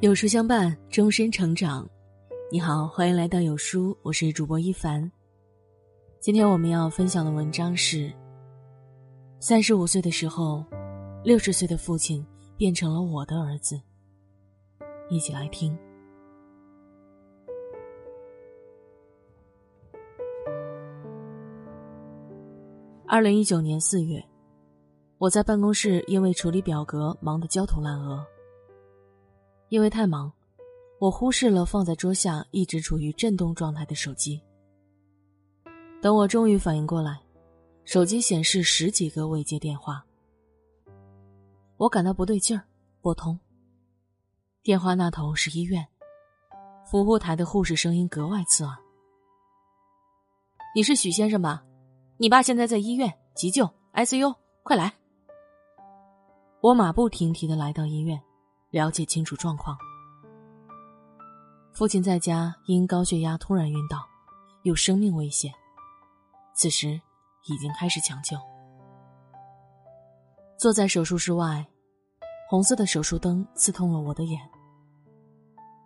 有书相伴，终身成长。你好，欢迎来到有书，我是主播一凡。今天我们要分享的文章是：三十五岁的时候，六十岁的父亲变成了我的儿子。一起来听。二零一九年四月，我在办公室因为处理表格忙得焦头烂额。因为太忙，我忽视了放在桌下一直处于震动状态的手机。等我终于反应过来，手机显示十几个未接电话。我感到不对劲儿，拨通。电话那头是医院，服务台的护士声音格外刺耳：“你是许先生吧？你爸现在在医院急救 ICU，快来！”我马不停蹄的来到医院。了解清楚状况。父亲在家因高血压突然晕倒，有生命危险。此时已经开始抢救。坐在手术室外，红色的手术灯刺痛了我的眼。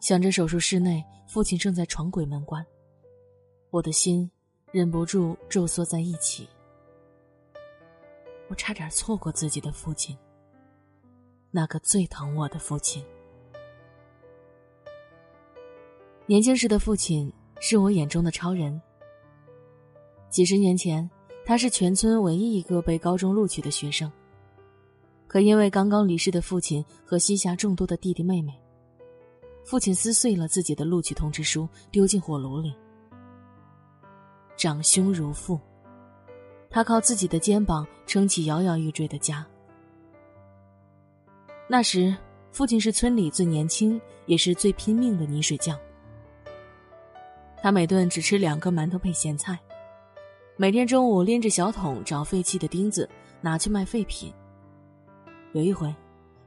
想着手术室内父亲正在床鬼门关，我的心忍不住皱缩在一起。我差点错过自己的父亲。那个最疼我的父亲。年轻时的父亲是我眼中的超人。几十年前，他是全村唯一一个被高中录取的学生。可因为刚刚离世的父亲和膝下众多的弟弟妹妹，父亲撕碎了自己的录取通知书，丢进火炉里。长兄如父，他靠自己的肩膀撑起摇摇欲坠的家。那时，父亲是村里最年轻也是最拼命的泥水匠。他每顿只吃两个馒头配咸菜，每天中午拎着小桶找废弃的钉子拿去卖废品。有一回，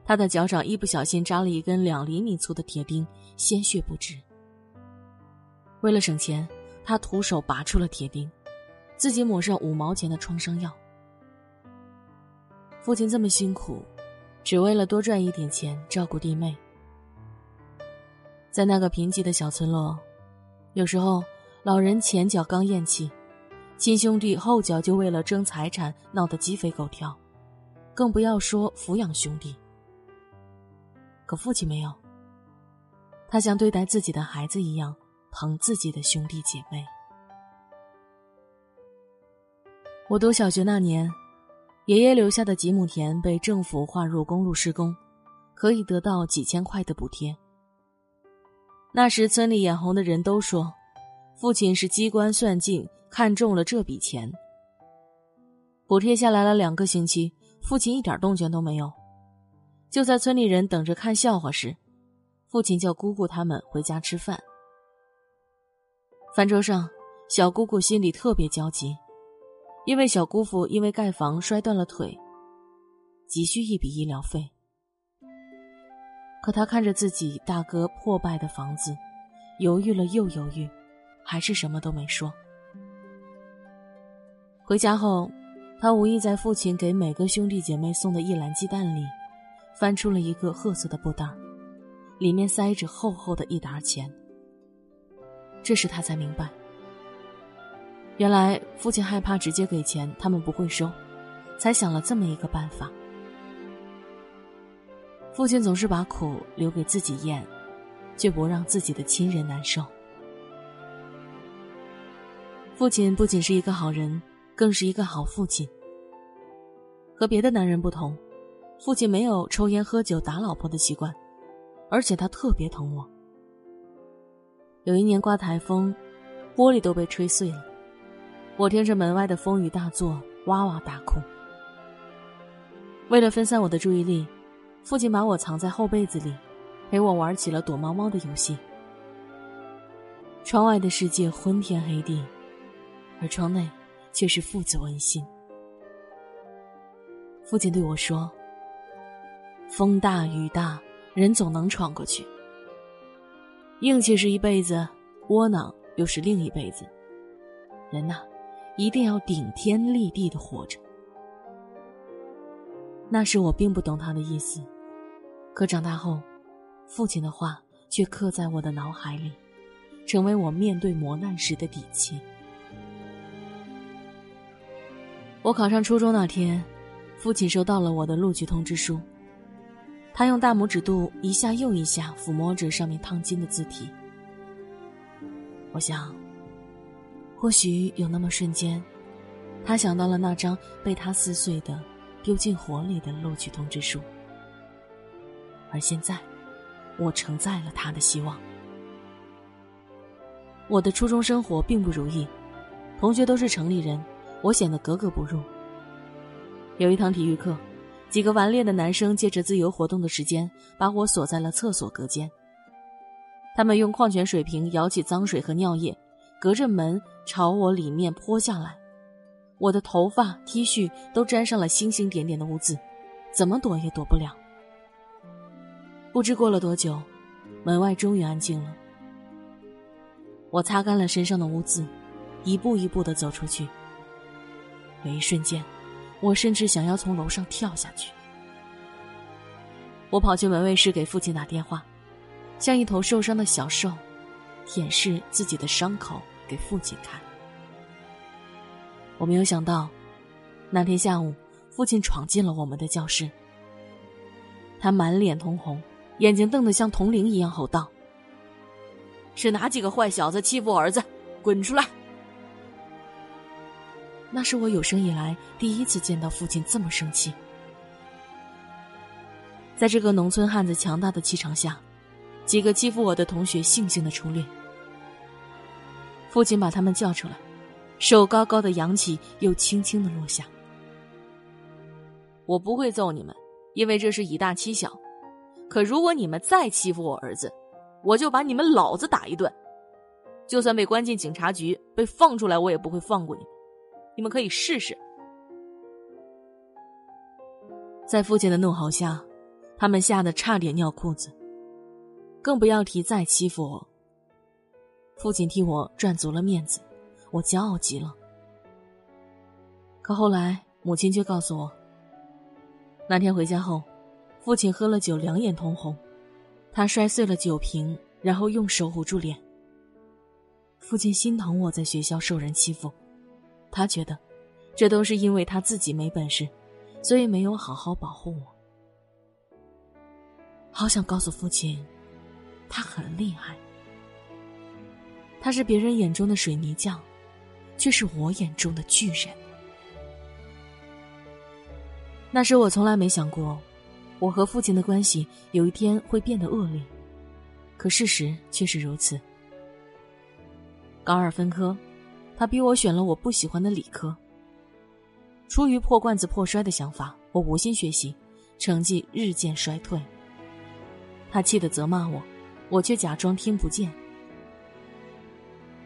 他的脚掌一不小心扎了一根两厘米粗的铁钉，鲜血不止。为了省钱，他徒手拔出了铁钉，自己抹上五毛钱的创伤药。父亲这么辛苦。只为了多赚一点钱照顾弟妹，在那个贫瘠的小村落，有时候老人前脚刚咽气，亲兄弟后脚就为了争财产闹得鸡飞狗跳，更不要说抚养兄弟。可父亲没有，他像对待自己的孩子一样疼自己的兄弟姐妹。我读小学那年。爷爷留下的几亩田被政府划入公路施工，可以得到几千块的补贴。那时村里眼红的人都说，父亲是机关算尽，看中了这笔钱。补贴下来了两个星期，父亲一点动静都没有。就在村里人等着看笑话时，父亲叫姑姑他们回家吃饭。饭桌上，小姑姑心里特别焦急。因为小姑父因为盖房摔断了腿，急需一笔医疗费。可他看着自己大哥破败的房子，犹豫了又犹豫，还是什么都没说。回家后，他无意在父亲给每个兄弟姐妹送的一篮鸡蛋里，翻出了一个褐色的布袋，里面塞着厚厚的一沓钱。这时他才明白。原来父亲害怕直接给钱，他们不会收，才想了这么一个办法。父亲总是把苦留给自己咽，却不让自己的亲人难受。父亲不仅是一个好人，更是一个好父亲。和别的男人不同，父亲没有抽烟喝酒打老婆的习惯，而且他特别疼我。有一年刮台风，玻璃都被吹碎了。我听着门外的风雨大作，哇哇大哭。为了分散我的注意力，父亲把我藏在后被子里，陪我玩起了躲猫猫的游戏。窗外的世界昏天黑地，而窗内却是父子温馨。父亲对我说：“风大雨大，人总能闯过去。硬气是一辈子，窝囊又是另一辈子。人呐。”一定要顶天立地的活着。那时我并不懂他的意思，可长大后，父亲的话却刻在我的脑海里，成为我面对磨难时的底气。我考上初中那天，父亲收到了我的录取通知书。他用大拇指肚一下又一下抚摸着上面烫金的字体。我想，或许有那么瞬间，他想到了那张被他撕碎的、丢进火里的录取通知书。而现在，我承载了他的希望。我的初中生活并不如意，同学都是城里人。我显得格格不入。有一堂体育课，几个顽劣的男生借着自由活动的时间，把我锁在了厕所隔间。他们用矿泉水瓶舀起脏水和尿液，隔着门朝我里面泼下来。我的头发、T 恤都沾上了星星点点的污渍，怎么躲也躲不了。不知过了多久，门外终于安静了。我擦干了身上的污渍，一步一步的走出去。有一瞬间，我甚至想要从楼上跳下去。我跑去门卫室给父亲打电话，像一头受伤的小兽，舔舐自己的伤口给父亲看。我没有想到，那天下午，父亲闯进了我们的教室。他满脸通红，眼睛瞪得像铜铃一样，吼道：“是哪几个坏小子欺负我儿子？滚出来！”那是我有生以来第一次见到父亲这么生气。在这个农村汉子强大的气场下，几个欺负我的同学悻悻的出列。父亲把他们叫出来，手高高的扬起，又轻轻的落下。我不会揍你们，因为这是以大欺小。可如果你们再欺负我儿子，我就把你们老子打一顿。就算被关进警察局，被放出来，我也不会放过你。你们可以试试。在父亲的怒吼下，他们吓得差点尿裤子，更不要提再欺负我。父亲替我赚足了面子，我骄傲极了。可后来，母亲却告诉我，那天回家后，父亲喝了酒，两眼通红，他摔碎了酒瓶，然后用手捂住脸。父亲心疼我在学校受人欺负。他觉得，这都是因为他自己没本事，所以没有好好保护我。好想告诉父亲，他很厉害。他是别人眼中的水泥匠，却是我眼中的巨人。那时我从来没想过，我和父亲的关系有一天会变得恶劣，可事实却是如此。高二分科。他逼我选了我不喜欢的理科。出于破罐子破摔的想法，我无心学习，成绩日渐衰退。他气得责骂我，我却假装听不见。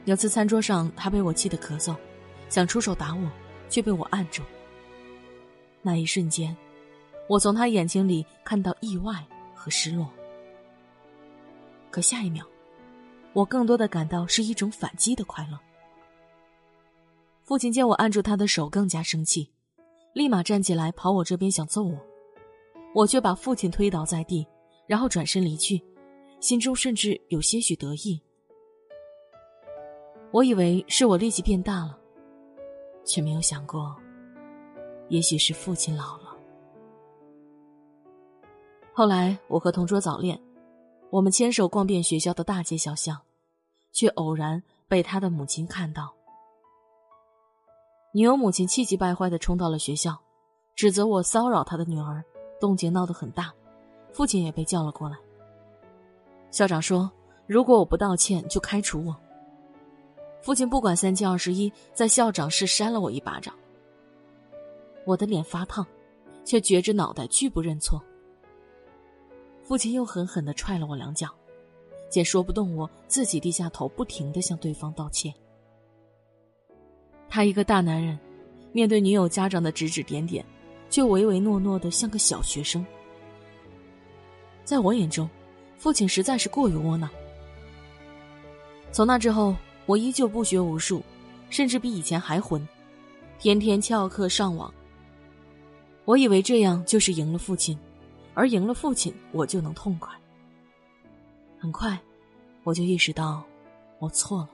有次餐桌上，他被我气得咳嗽，想出手打我，却被我按住。那一瞬间，我从他眼睛里看到意外和失落。可下一秒，我更多的感到是一种反击的快乐。父亲见我按住他的手，更加生气，立马站起来跑我这边想揍我，我却把父亲推倒在地，然后转身离去，心中甚至有些许得意。我以为是我力气变大了，却没有想过，也许是父亲老了。后来我和同桌早恋，我们牵手逛遍学校的大街小巷，却偶然被他的母亲看到。女友母亲气急败坏的冲到了学校，指责我骚扰她的女儿，动静闹得很大，父亲也被叫了过来。校长说：“如果我不道歉，就开除我。”父亲不管三七二十一，在校长室扇了我一巴掌。我的脸发烫，却撅着脑袋拒不认错。父亲又狠狠的踹了我两脚，见说不动我，自己低下头，不停的向对方道歉。他一个大男人，面对女友家长的指指点点，却唯唯诺诺的像个小学生。在我眼中，父亲实在是过于窝囊。从那之后，我依旧不学无术，甚至比以前还混，天天翘课上网。我以为这样就是赢了父亲，而赢了父亲，我就能痛快。很快，我就意识到，我错了。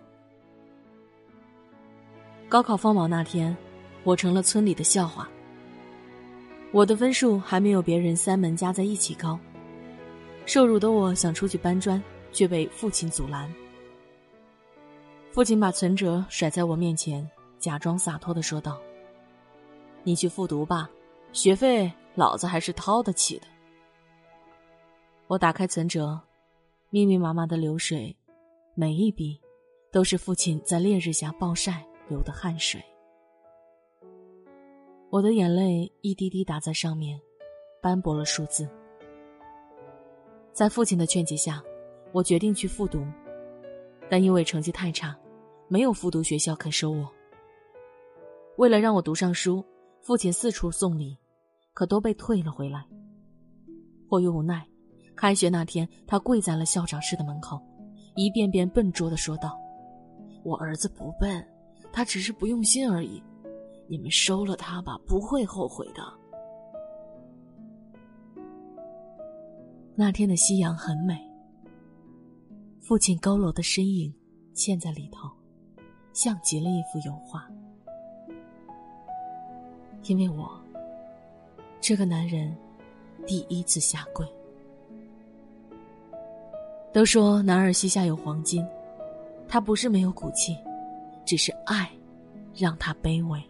高考放榜那天，我成了村里的笑话。我的分数还没有别人三门加在一起高，受辱的我想出去搬砖，却被父亲阻拦。父亲把存折甩在我面前，假装洒脱的说道：“你去复读吧，学费老子还是掏得起的。”我打开存折，密密麻麻的流水，每一笔都是父亲在烈日下暴晒流的汗水。我的眼泪一滴滴打在上面，斑驳了数字。在父亲的劝解下，我决定去复读，但因为成绩太差，没有复读学校肯收我。为了让我读上书，父亲四处送礼，可都被退了回来。迫于无奈，开学那天，他跪在了校长室的门口，一遍遍笨拙的说道：“我儿子不笨，他只是不用心而已。”你们收了他吧，不会后悔的。那天的夕阳很美，父亲佝偻的身影嵌在里头，像极了一幅油画。因为我，这个男人，第一次下跪。都说男儿膝下有黄金，他不是没有骨气，只是爱，让他卑微。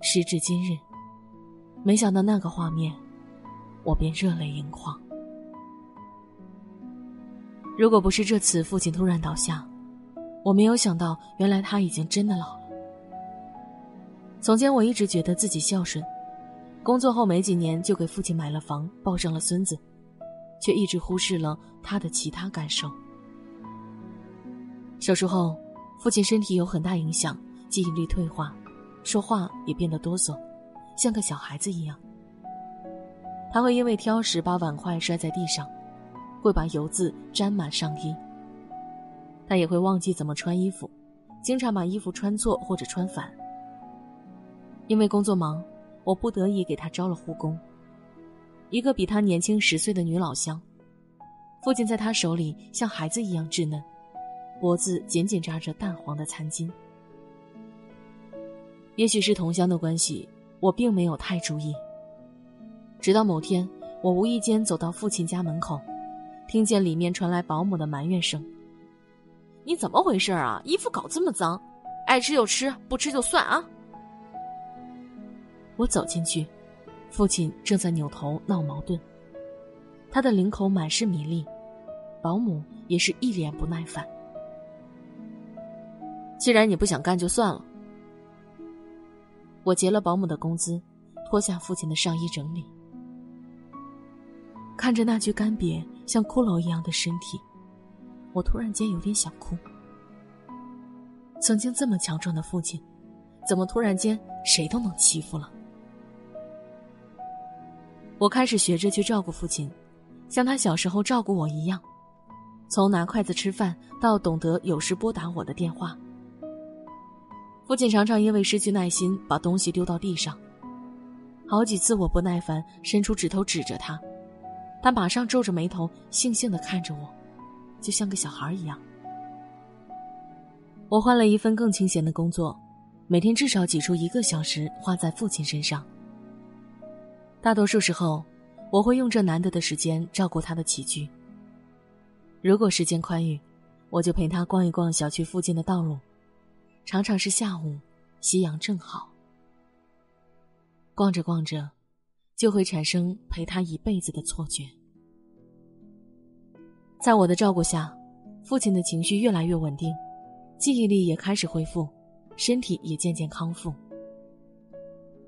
时至今日，没想到那个画面，我便热泪盈眶。如果不是这次父亲突然倒下，我没有想到，原来他已经真的老了。从前我一直觉得自己孝顺，工作后没几年就给父亲买了房，抱上了孙子，却一直忽视了他的其他感受。手术后，父亲身体有很大影响，记忆力退化。说话也变得哆嗦，像个小孩子一样。他会因为挑食把碗筷摔在地上，会把油渍沾满上衣。他也会忘记怎么穿衣服，经常把衣服穿错或者穿反。因为工作忙，我不得已给他招了护工，一个比他年轻十岁的女老乡。父亲在他手里像孩子一样稚嫩，脖子紧紧扎着淡黄的餐巾。也许是同乡的关系，我并没有太注意。直到某天，我无意间走到父亲家门口，听见里面传来保姆的埋怨声：“你怎么回事啊？衣服搞这么脏，爱吃就吃，不吃就算啊！”我走进去，父亲正在扭头闹矛盾，他的领口满是米粒，保姆也是一脸不耐烦。既然你不想干，就算了。我结了保姆的工资，脱下父亲的上衣整理，看着那具干瘪像骷髅一样的身体，我突然间有点想哭。曾经这么强壮的父亲，怎么突然间谁都能欺负了？我开始学着去照顾父亲，像他小时候照顾我一样，从拿筷子吃饭到懂得有时拨打我的电话。父亲常常因为失去耐心，把东西丢到地上。好几次，我不耐烦，伸出指头指着他，他马上皱着眉头，悻悻地看着我，就像个小孩一样。我换了一份更清闲的工作，每天至少挤出一个小时花在父亲身上。大多数时候，我会用这难得的时间照顾他的起居。如果时间宽裕，我就陪他逛一逛小区附近的道路。常常是下午，夕阳正好。逛着逛着，就会产生陪他一辈子的错觉。在我的照顾下，父亲的情绪越来越稳定，记忆力也开始恢复，身体也渐渐康复。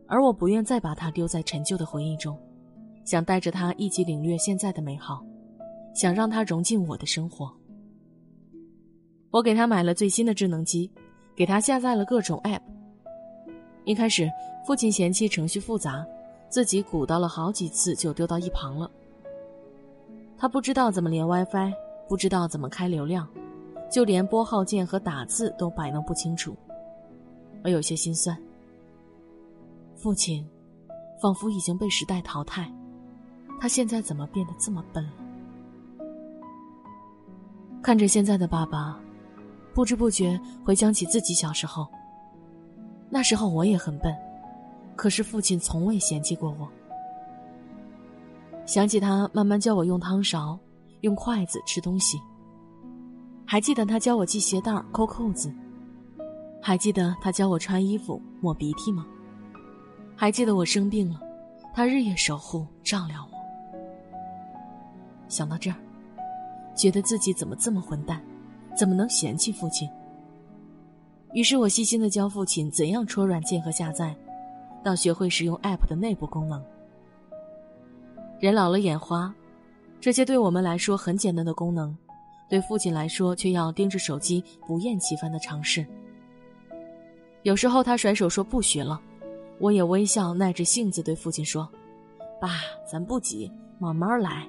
而我不愿再把他丢在陈旧的回忆中，想带着他一起领略现在的美好，想让他融进我的生活。我给他买了最新的智能机。给他下载了各种 App。一开始，父亲嫌弃程序复杂，自己鼓捣了好几次就丢到一旁了。他不知道怎么连 WiFi，不知道怎么开流量，就连拨号键和打字都摆弄不清楚。我有些心酸。父亲，仿佛已经被时代淘汰，他现在怎么变得这么笨了？看着现在的爸爸，不知不觉回想起自己小时候。那时候我也很笨，可是父亲从未嫌弃过我。想起他慢慢教我用汤勺、用筷子吃东西。还记得他教我系鞋带、扣扣子。还记得他教我穿衣服、抹鼻涕吗？还记得我生病了，他日夜守护、照料我。想到这儿，觉得自己怎么这么混蛋，怎么能嫌弃父亲？于是我细心的教父亲怎样戳软件和下载，到学会使用 App 的内部功能。人老了眼花，这些对我们来说很简单的功能，对父亲来说却要盯着手机不厌其烦的尝试。有时候他甩手说不学了，我也微笑耐着性子对父亲说：“爸，咱不急，慢慢来。”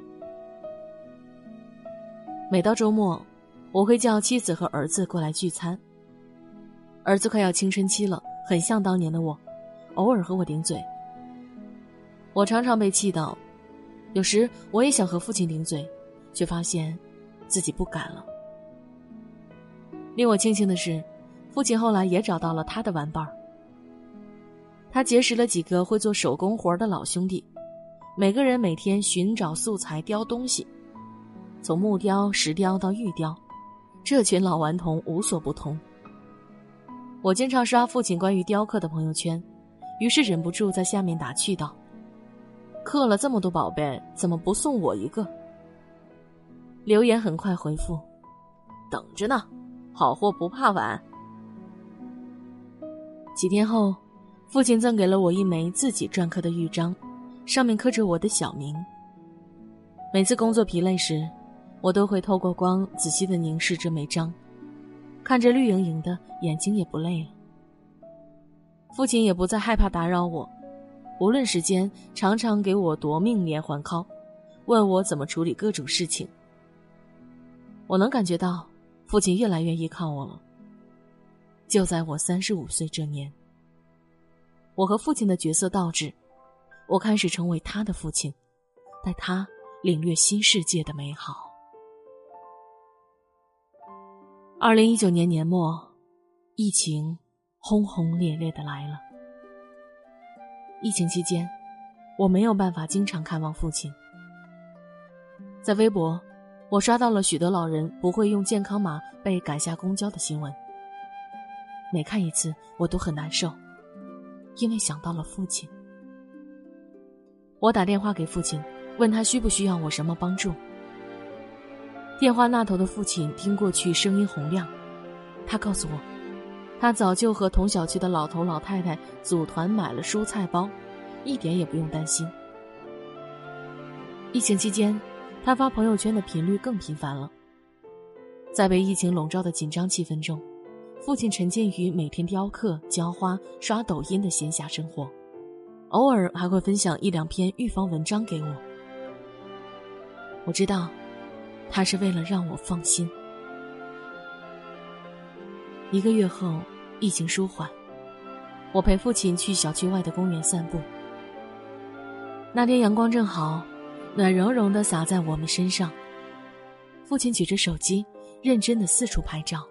每到周末，我会叫妻子和儿子过来聚餐。儿子快要青春期了，很像当年的我，偶尔和我顶嘴。我常常被气到，有时我也想和父亲顶嘴，却发现自己不敢了。令我庆幸的是，父亲后来也找到了他的玩伴儿。他结识了几个会做手工活的老兄弟，每个人每天寻找素材雕东西。从木雕、石雕到玉雕，这群老顽童无所不通。我经常刷父亲关于雕刻的朋友圈，于是忍不住在下面打趣道：“刻了这么多宝贝，怎么不送我一个？”留言很快回复：“等着呢，好货不怕晚。”几天后，父亲赠给了我一枚自己篆刻的玉章，上面刻着我的小名。每次工作疲累时，我都会透过光仔细的凝视这枚章，看着绿莹莹的，眼睛也不累了。父亲也不再害怕打扰我，无论时间，常常给我夺命连环 call，问我怎么处理各种事情。我能感觉到，父亲越来越依靠我了。就在我三十五岁这年，我和父亲的角色倒置，我开始成为他的父亲，带他领略新世界的美好。二零一九年年末，疫情轰轰烈烈的来了。疫情期间，我没有办法经常看望父亲。在微博，我刷到了许多老人不会用健康码被赶下公交的新闻。每看一次，我都很难受，因为想到了父亲。我打电话给父亲，问他需不需要我什么帮助。电话那头的父亲听过去声音洪亮，他告诉我，他早就和同小区的老头老太太组团买了蔬菜包，一点也不用担心。疫情期间，他发朋友圈的频率更频繁了。在被疫情笼罩的紧张气氛中，父亲沉浸于每天雕刻、浇花、刷抖音的闲暇生活，偶尔还会分享一两篇预防文章给我。我知道。他是为了让我放心。一个月后，疫情舒缓，我陪父亲去小区外的公园散步。那天阳光正好，暖融融的洒在我们身上。父亲举着手机，认真的四处拍照。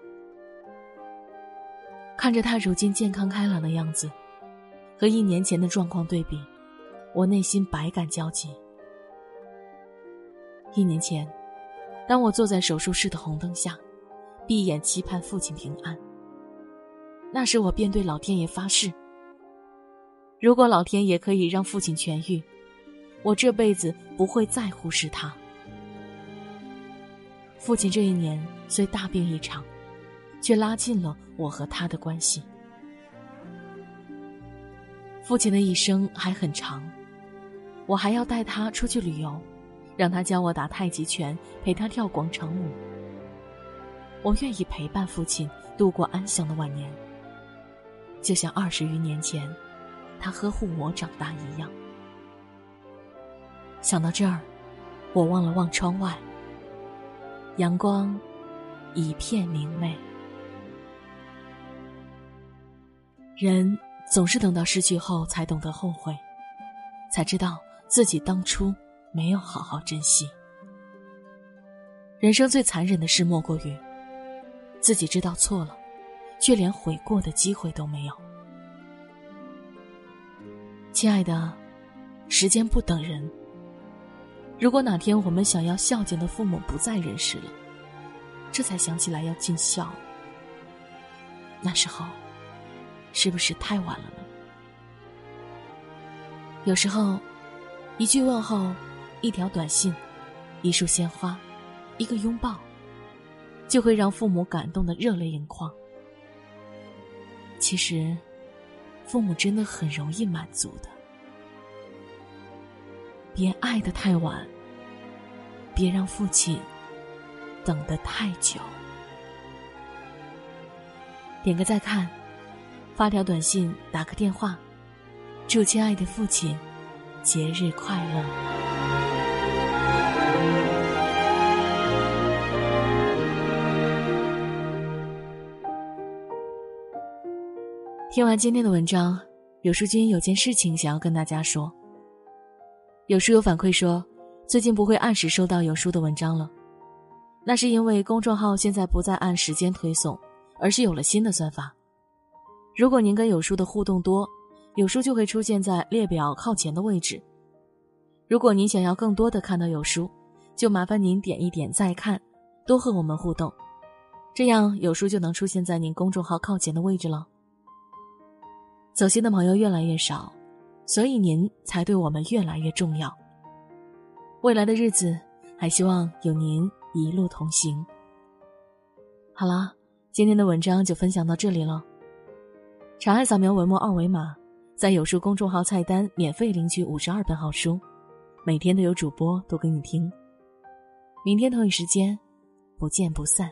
看着他如今健康开朗的样子，和一年前的状况对比，我内心百感交集。一年前。当我坐在手术室的红灯下，闭眼期盼父亲平安。那时我便对老天爷发誓：如果老天爷可以让父亲痊愈，我这辈子不会再忽视他。父亲这一年虽大病一场，却拉近了我和他的关系。父亲的一生还很长，我还要带他出去旅游。让他教我打太极拳，陪他跳广场舞。我愿意陪伴父亲度过安详的晚年，就像二十余年前，他呵护我长大一样。想到这儿，我望了望窗外，阳光一片明媚。人总是等到失去后才懂得后悔，才知道自己当初。没有好好珍惜。人生最残忍的事莫过于，自己知道错了，却连悔过的机会都没有。亲爱的，时间不等人。如果哪天我们想要孝敬的父母不在人世了，这才想起来要尽孝，那时候，是不是太晚了呢？有时候，一句问候，一条短信，一束鲜花，一个拥抱，就会让父母感动的热泪盈眶。其实，父母真的很容易满足的。别爱的太晚，别让父亲等得太久。点个再看，发条短信，打个电话，祝亲爱的父亲节日快乐。听完今天的文章，有书君有件事情想要跟大家说。有书友反馈说，最近不会按时收到有书的文章了，那是因为公众号现在不再按时间推送，而是有了新的算法。如果您跟有书的互动多，有书就会出现在列表靠前的位置。如果您想要更多的看到有书，就麻烦您点一点再看，多和我们互动，这样有书就能出现在您公众号靠前的位置了。走心的朋友越来越少。所以您才对我们越来越重要。未来的日子，还希望有您一路同行。好了，今天的文章就分享到这里了。长按扫描文末二维码，在有书公众号菜单免费领取五十二本好书，每天都有主播读给你听。明天同一时间，不见不散。